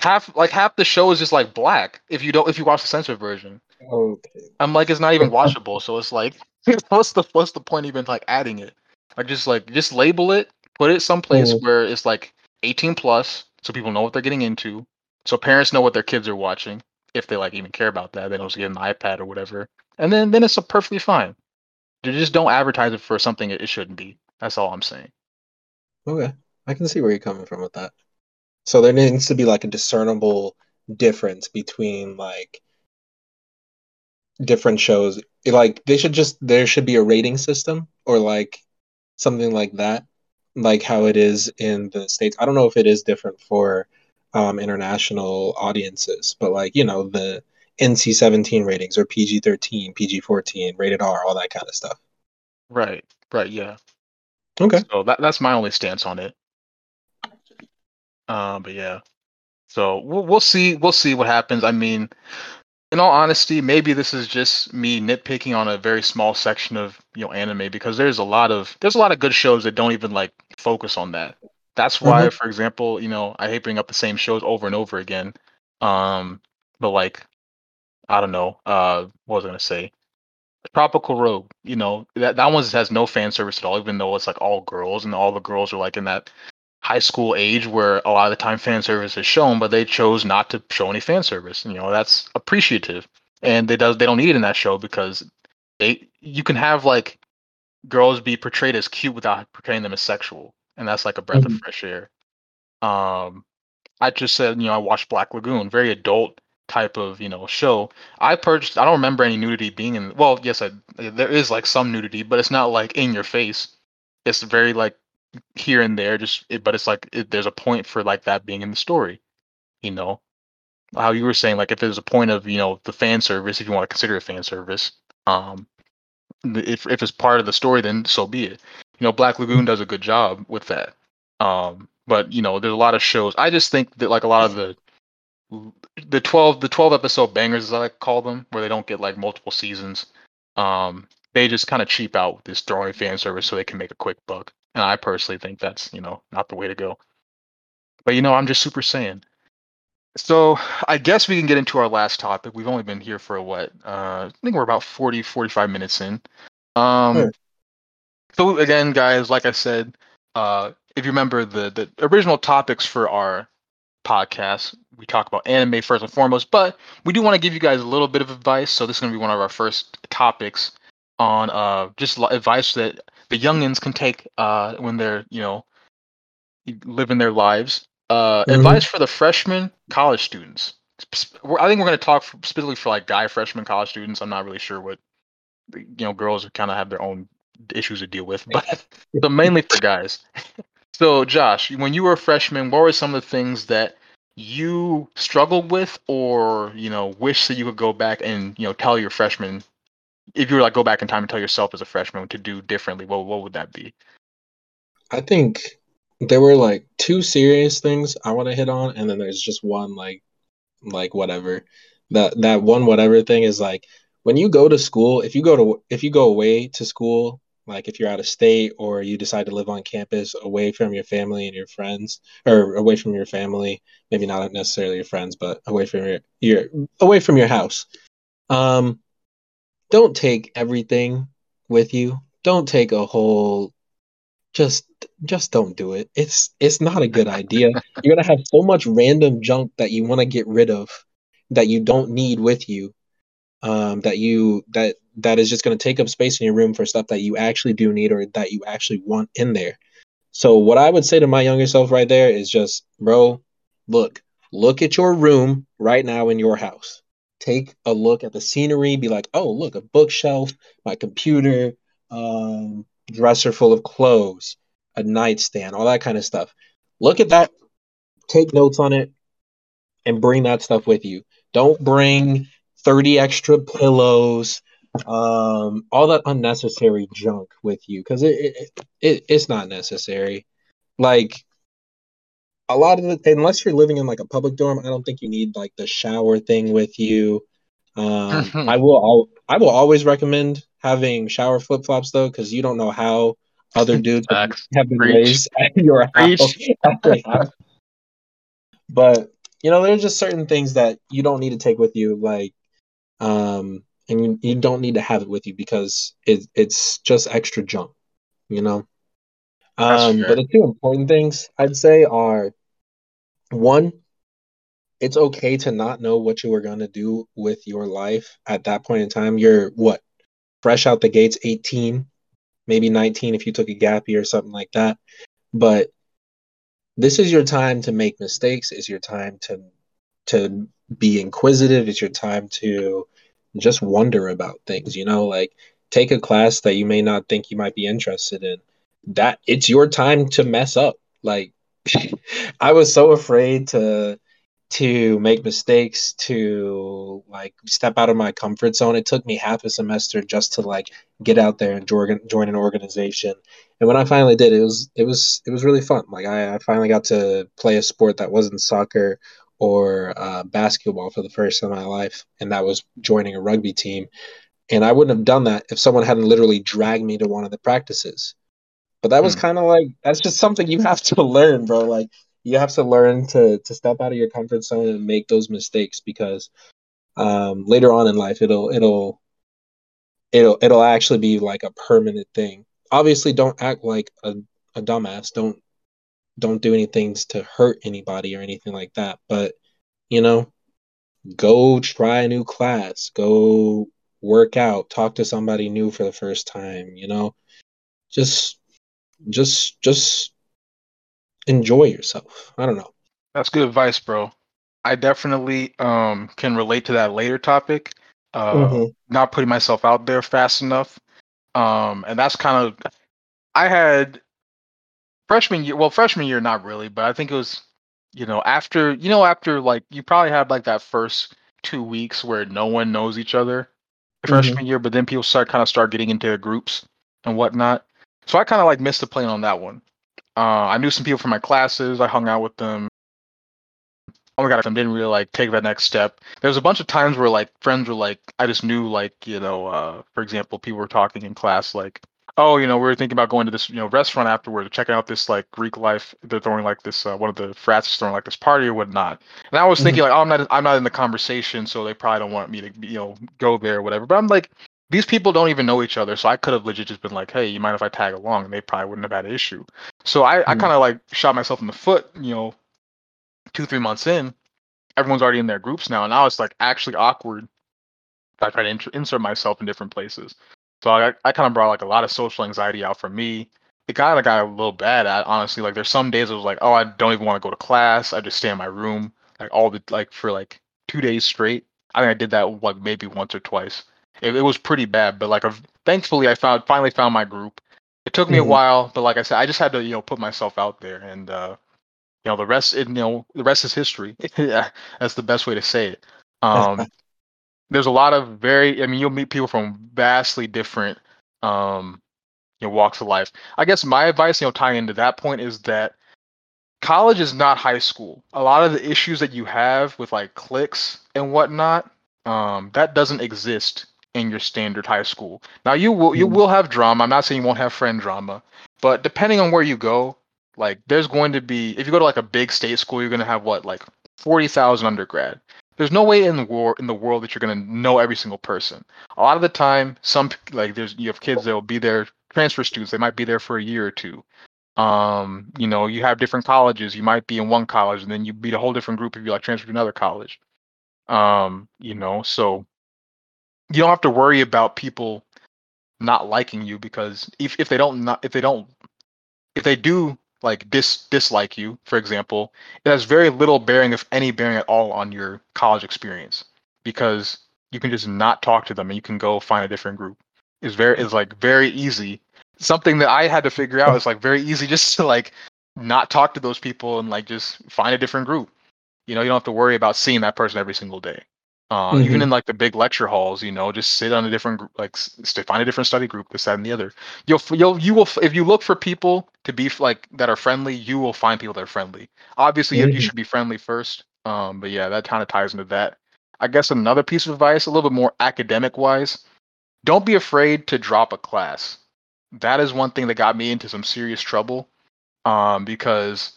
half like half the show is just like black if you don't if you watch the censored version. Okay. I'm like it's not even watchable, so it's like [laughs] what's the what's the point even like adding it? Like just like just label it, put it someplace mm-hmm. where it's like 18 plus, so people know what they're getting into, so parents know what their kids are watching if they like even care about that. They don't just get an iPad or whatever, and then then it's perfectly fine. They just don't advertise it for something it shouldn't be. That's all I'm saying. Okay, I can see where you're coming from with that. So there needs to be like a discernible difference between like different shows. Like they should just there should be a rating system or like something like that, like how it is in the states. I don't know if it is different for um, international audiences, but like you know the NC-17 ratings or PG-13, PG-14, rated R, all that kind of stuff. Right. Right. Yeah. Okay. So that that's my only stance on it. Um, but yeah. So we'll we'll see we'll see what happens. I mean, in all honesty, maybe this is just me nitpicking on a very small section of you know anime because there's a lot of there's a lot of good shows that don't even like focus on that. That's why, mm-hmm. for example, you know, I hate bringing up the same shows over and over again. Um, but like, I don't know. Uh, what was I gonna say? Tropical Rogue. You know, that that one has no fan service at all, even though it's like all girls and all the girls are like in that high school age where a lot of the time fan service is shown, but they chose not to show any fan service. You know, that's appreciative. And they does they don't need it in that show because they you can have like girls be portrayed as cute without portraying them as sexual. And that's like a breath mm-hmm. of fresh air. Um I just said, you know, I watched Black Lagoon, very adult type of, you know, show. I purchased I don't remember any nudity being in well, yes, I there is like some nudity, but it's not like in your face. It's very like here and there just it, but it's like it, there's a point for like that being in the story you know? How you were saying like if there's a point of you know the fan service if you want to consider a fan service um if if it's part of the story then so be it. You know black lagoon does a good job with that um but you know there's a lot of shows. I just think that like a lot of the the 12 the 12 episode bangers as i like call them where they don't get like multiple seasons um they just kind of cheap out with this throwing fan service so they can make a quick buck and I personally think that's, you know, not the way to go. But you know, I'm just super saiyan. So I guess we can get into our last topic. We've only been here for what? Uh, I think we're about 40, 45 minutes in. Um, sure. So again, guys, like I said, uh, if you remember the the original topics for our podcast, we talk about anime first and foremost, but we do want to give you guys a little bit of advice. So this is going to be one of our first topics on uh, just advice that the youngins can take uh, when they're you know living their lives. Uh, mm-hmm. Advice for the freshmen college students. I think we're going to talk specifically for like guy freshman college students. I'm not really sure what you know girls kind of have their own issues to deal with, [laughs] but but mainly for guys. [laughs] so Josh, when you were a freshman, what were some of the things that you struggled with, or you know, wish that you could go back and you know tell your freshmen if you were like go back in time and tell yourself as a freshman to do differently, what what would that be? I think there were like two serious things I want to hit on, and then there's just one like like whatever. That that one whatever thing is like when you go to school, if you go to if you go away to school, like if you're out of state or you decide to live on campus away from your family and your friends or away from your family, maybe not necessarily your friends, but away from your your away from your house. Um don't take everything with you. Don't take a whole just just don't do it. It's it's not a good idea. You're gonna have so much random junk that you want to get rid of that you don't need with you. Um, that you that that is just gonna take up space in your room for stuff that you actually do need or that you actually want in there. So what I would say to my younger self right there is just, bro, look, look at your room right now in your house. Take a look at the scenery, be like, oh, look, a bookshelf, my computer, um, dresser full of clothes, a nightstand, all that kind of stuff. Look at that, take notes on it, and bring that stuff with you. Don't bring 30 extra pillows, um, all that unnecessary junk with you because it, it, it it's not necessary. Like a lot of the unless you're living in like a public dorm, I don't think you need like the shower thing with you. Um, I will I will always recommend having shower flip flops though, because you don't know how other [laughs] dudes have been raised [laughs] at your house. [laughs] but you know, there's just certain things that you don't need to take with you, like um, and you, you don't need to have it with you because it, it's just extra junk, you know. Um, but the two important things I'd say are one, it's okay to not know what you are going to do with your life at that point in time. You're what? Fresh out the gates, 18, maybe 19 if you took a gap year or something like that. But this is your time to make mistakes, is your time to to be inquisitive, it's your time to just wonder about things, you know, like take a class that you may not think you might be interested in. That it's your time to mess up. Like [laughs] I was so afraid to to make mistakes, to like step out of my comfort zone. It took me half a semester just to like get out there and join join an organization. And when I finally did, it was it was it was really fun. Like I, I finally got to play a sport that wasn't soccer or uh, basketball for the first time in my life, and that was joining a rugby team. And I wouldn't have done that if someone hadn't literally dragged me to one of the practices. But that was mm. kind of like that's just something you have to [laughs] learn, bro. Like you have to learn to to step out of your comfort zone and make those mistakes because um, later on in life it'll it'll it'll it'll actually be like a permanent thing. Obviously, don't act like a, a dumbass. Don't don't do anything to hurt anybody or anything like that. But you know, go try a new class, go work out, talk to somebody new for the first time, you know. Just just just enjoy yourself. I don't know. That's good advice, bro. I definitely um can relate to that later topic. Uh mm-hmm. not putting myself out there fast enough. Um and that's kind of I had freshman year well freshman year not really but i think it was you know after you know after like you probably had like that first two weeks where no one knows each other mm-hmm. freshman year but then people start kind of start getting into groups and whatnot so i kind of like missed the plane on that one uh, i knew some people from my classes i hung out with them oh my god, I didn't really like take that next step. There was a bunch of times where like friends were like, I just knew like you know, uh, for example, people were talking in class like, oh, you know, we are thinking about going to this, you know, restaurant afterward, checking out this like Greek life. They're throwing like this, uh, one of the frats is throwing like this party or whatnot. And I was mm-hmm. thinking like, oh, I'm not, I'm not in the conversation, so they probably don't want me to, you know, go there or whatever. But I'm like, these people don't even know each other, so I could have legit just been like, hey, you mind if I tag along? And they probably wouldn't have had an issue. So I, mm-hmm. I kind of like shot myself in the foot, you know, two, three months in. Everyone's already in their groups now, and now it's like actually awkward. I try to insert myself in different places. So I, I kind of brought like a lot of social anxiety out for me. It kind of got a little bad. At, honestly, like there's some days I was like, oh, I don't even want to go to class. I just stay in my room like all the like for like two days straight. I think I did that like maybe once or twice. It, it was pretty bad, but like thankfully I found finally found my group. It took me mm-hmm. a while, but like I said, I just had to you know put myself out there, and uh, you know the rest, it, you know the rest is history. [laughs] yeah, that's the best way to say it. Um, [laughs] there's a lot of very I mean you'll meet people from vastly different um you know walks of life. I guess my advice, you know, tying into that point is that college is not high school. A lot of the issues that you have with like cliques and whatnot, um, that doesn't exist in your standard high school. Now you will you mm-hmm. will have drama. I'm not saying you won't have friend drama, but depending on where you go, like there's going to be if you go to like a big state school, you're gonna have what like forty thousand undergrad. there's no way in the war in the world that you're gonna know every single person. A lot of the time, some like there's you have kids that will be there, transfer students. They might be there for a year or two. Um, you know, you have different colleges. You might be in one college, and then you meet a whole different group if you like transfer to another college. Um, you know, so you don't have to worry about people not liking you because if if they don't not if they don't if they do like dis dislike you, for example, it has very little bearing, if any bearing at all, on your college experience because you can just not talk to them and you can go find a different group. It's very it's like very easy. Something that I had to figure out is like very easy [laughs] just to like not talk to those people and like just find a different group. You know, you don't have to worry about seeing that person every single day. Uh, mm-hmm. Even in like the big lecture halls, you know, just sit on a different like st- find a different study group, this, that, and the other. You'll, you'll, you will, if you look for people to be like that are friendly, you will find people that are friendly. Obviously, mm-hmm. you, you should be friendly first. Um, but yeah, that kind of ties into that. I guess another piece of advice, a little bit more academic wise, don't be afraid to drop a class. That is one thing that got me into some serious trouble. Um, because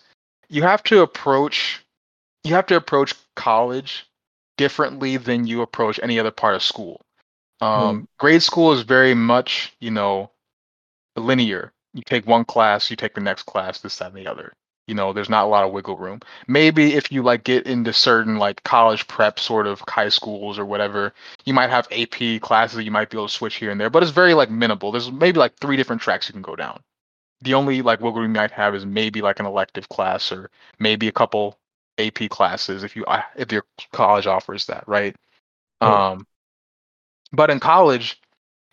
you have to approach, you have to approach college differently than you approach any other part of school. Um, mm. Grade school is very much, you know, linear. You take one class, you take the next class, this, that, and the other. You know, there's not a lot of wiggle room. Maybe if you like get into certain like college prep sort of high schools or whatever, you might have AP classes you might be able to switch here and there, but it's very like minimal. There's maybe like three different tracks you can go down. The only like wiggle room you might have is maybe like an elective class or maybe a couple AP classes if you uh, if your college offers that, right? Um, but in college,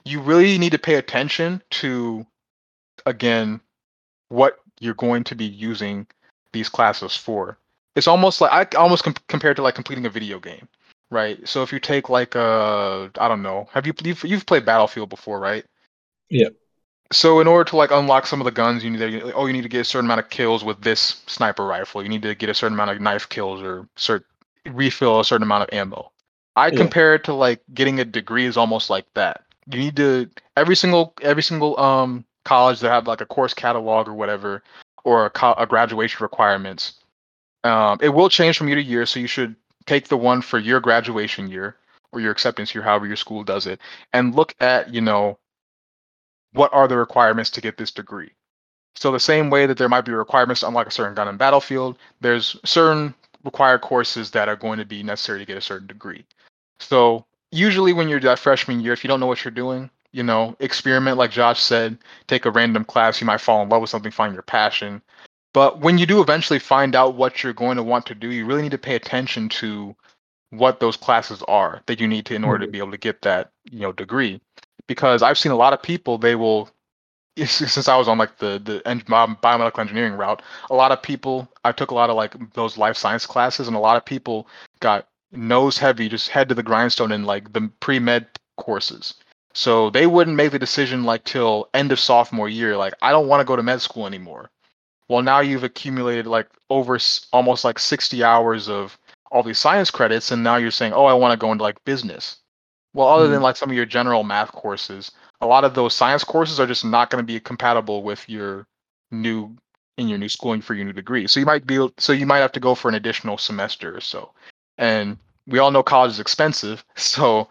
you really need to pay attention to again what you're going to be using these classes for. It's almost like I almost com- compared to like completing a video game, right? So if you take like a I don't know, have you you've, you've played Battlefield before, right? Yeah so in order to like unlock some of the guns, you need to oh you need to get a certain amount of kills with this sniper rifle. You need to get a certain amount of knife kills or cert refill a certain amount of ammo. I yeah. compare it to like getting a degree is almost like that. You need to every single every single um college that have like a course catalog or whatever or a, co- a graduation requirements. Um, it will change from year to year, so you should take the one for your graduation year or your acceptance year, however your school does it, and look at you know what are the requirements to get this degree? So the same way that there might be requirements to unlock a certain gun in Battlefield, there's certain required courses that are going to be necessary to get a certain degree. So usually when you're that freshman year, if you don't know what you're doing, you know, experiment like Josh said, take a random class, you might fall in love with something, find your passion. But when you do eventually find out what you're going to want to do, you really need to pay attention to what those classes are that you need to in order to mm-hmm. be able to get that, you know, degree because I've seen a lot of people they will [laughs] since I was on like the the biomedical engineering route, a lot of people I took a lot of like those life science classes, and a lot of people got nose heavy, just head to the grindstone in like the pre med courses. So they wouldn't make the decision like till end of sophomore year, like I don't want to go to med school anymore. Well, now you've accumulated like over almost like 60 hours of all these science credits, and now you're saying, oh, I want to go into like business. Well, other mm-hmm. than like some of your general math courses, a lot of those science courses are just not going to be compatible with your new in your new schooling for your new degree. So you might be so you might have to go for an additional semester or so. And we all know college is expensive, [laughs] so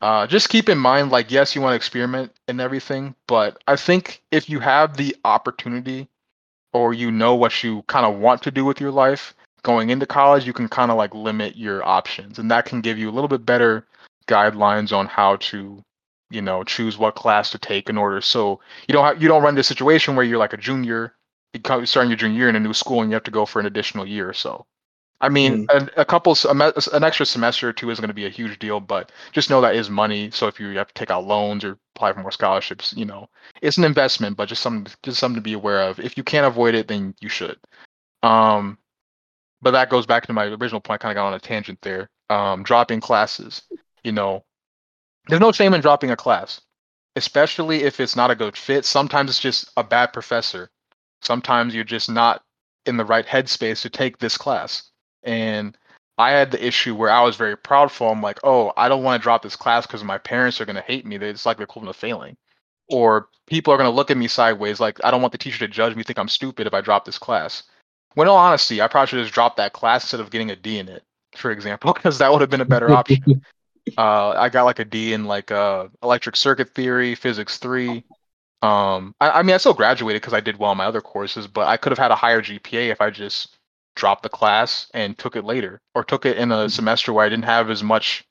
uh, just keep in mind, like, yes, you want to experiment and everything, but I think if you have the opportunity or you know what you kind of want to do with your life going into college, you can kind of like limit your options, and that can give you a little bit better guidelines on how to you know choose what class to take in order. So you don't have, you don't run this situation where you're like a junior starting your junior year in a new school and you have to go for an additional year. Or so i mean mm. a, a, couple an extra semester or two is going to be a huge deal but just know that is money. So if you have to take out loans or apply for more scholarships you know it's an investment but just something just something to be aware of. If you can't avoid it then you should. Um but that goes back to my original point I kind of got on a tangent there. Um dropping classes you know, there's no shame in dropping a class, especially if it's not a good fit. Sometimes it's just a bad professor. Sometimes you're just not in the right headspace to take this class. And I had the issue where I was very proudful. I'm like, oh, I don't want to drop this class because my parents are going to hate me. It's like the equivalent of failing. Or people are going to look at me sideways like, I don't want the teacher to judge me, think I'm stupid if I drop this class. When in all honesty, I probably should have just dropped that class instead of getting a D in it for example, [laughs] because that would have been a better option. Uh, I got like a D in like uh, electric circuit theory, physics three. Um, I, I mean, I still graduated because I did well in my other courses, but I could have had a higher GPA if I just dropped the class and took it later, or took it in a semester where I didn't have as much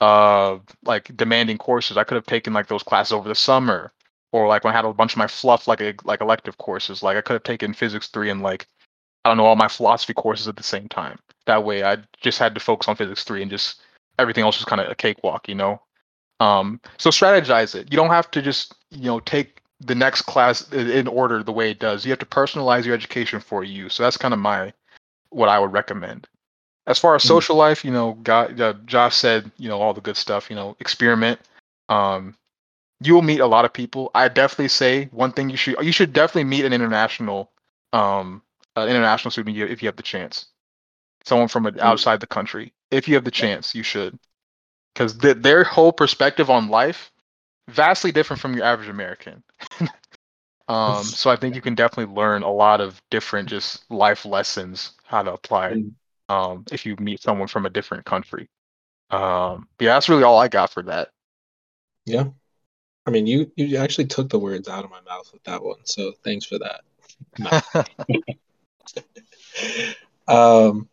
uh like demanding courses. I could have taken like those classes over the summer, or like when I had a bunch of my fluff like a, like elective courses. Like I could have taken physics three and like I don't know all my philosophy courses at the same time. That way, I just had to focus on physics three and just everything else was kind of a cakewalk, you know. Um, so strategize it. You don't have to just you know take the next class in order the way it does. You have to personalize your education for you. So that's kind of my what I would recommend. As far as mm social life, you know, God, uh, Josh said, you know, all the good stuff. You know, experiment. Um, you will meet a lot of people. I definitely say one thing you should you should definitely meet an international um uh, international student if you have the chance. Someone from mm outside the country, if you have the chance, you should, because th- their whole perspective on life vastly different from your average American. [laughs] um, [laughs] so I think you can definitely learn a lot of different just life lessons how to apply mm. um, if you meet someone from a different country. Um, yeah, that's really all I got for that. Yeah, I mean, you you actually took the words out of my mouth with that one, so thanks for that. [laughs] um,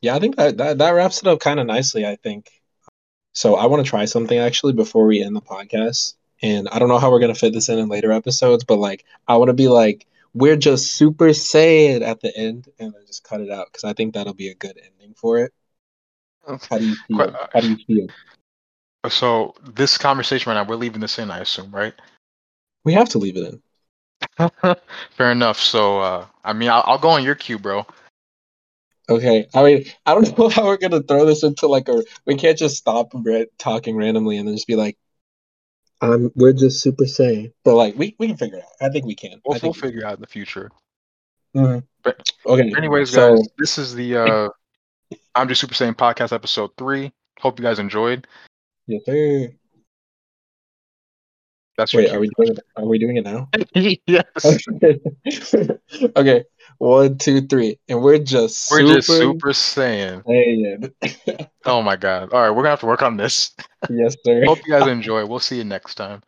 yeah, I think that that, that wraps it up kind of nicely. I think so I want to try something actually before we end the podcast. And I don't know how we're gonna fit this in in later episodes, but like I want to be like we're just super saiyan at the end and then just cut it out because I think that'll be a good ending for it. How do you feel? Uh, how do you feel? So this conversation right now, we're leaving this in, I assume, right? We have to leave it in. [laughs] Fair enough. So uh, I mean, I'll, I'll go on your cue, bro. Okay, I mean, I don't [laughs] know how we're gonna throw this into like a. We can't just stop talking randomly and then just be like, "Um, we're just super saiyan." But like, we we can figure it out. I think we can. We'll, we'll figure out in the future. Mm-hmm. But okay. Anyways, so, guys, this is the uh, I'm just super saiyan podcast episode three. Hope you guys enjoyed. Yes, sir. That's Wait, are we doing it? Are we doing it now? [laughs] yes. [laughs] okay. One, two, three, and we're just we're super just super saiyan. Saiyan. [laughs] oh my god! All right, we're gonna have to work on this. Yes, sir. Hope you guys enjoy. We'll see you next time.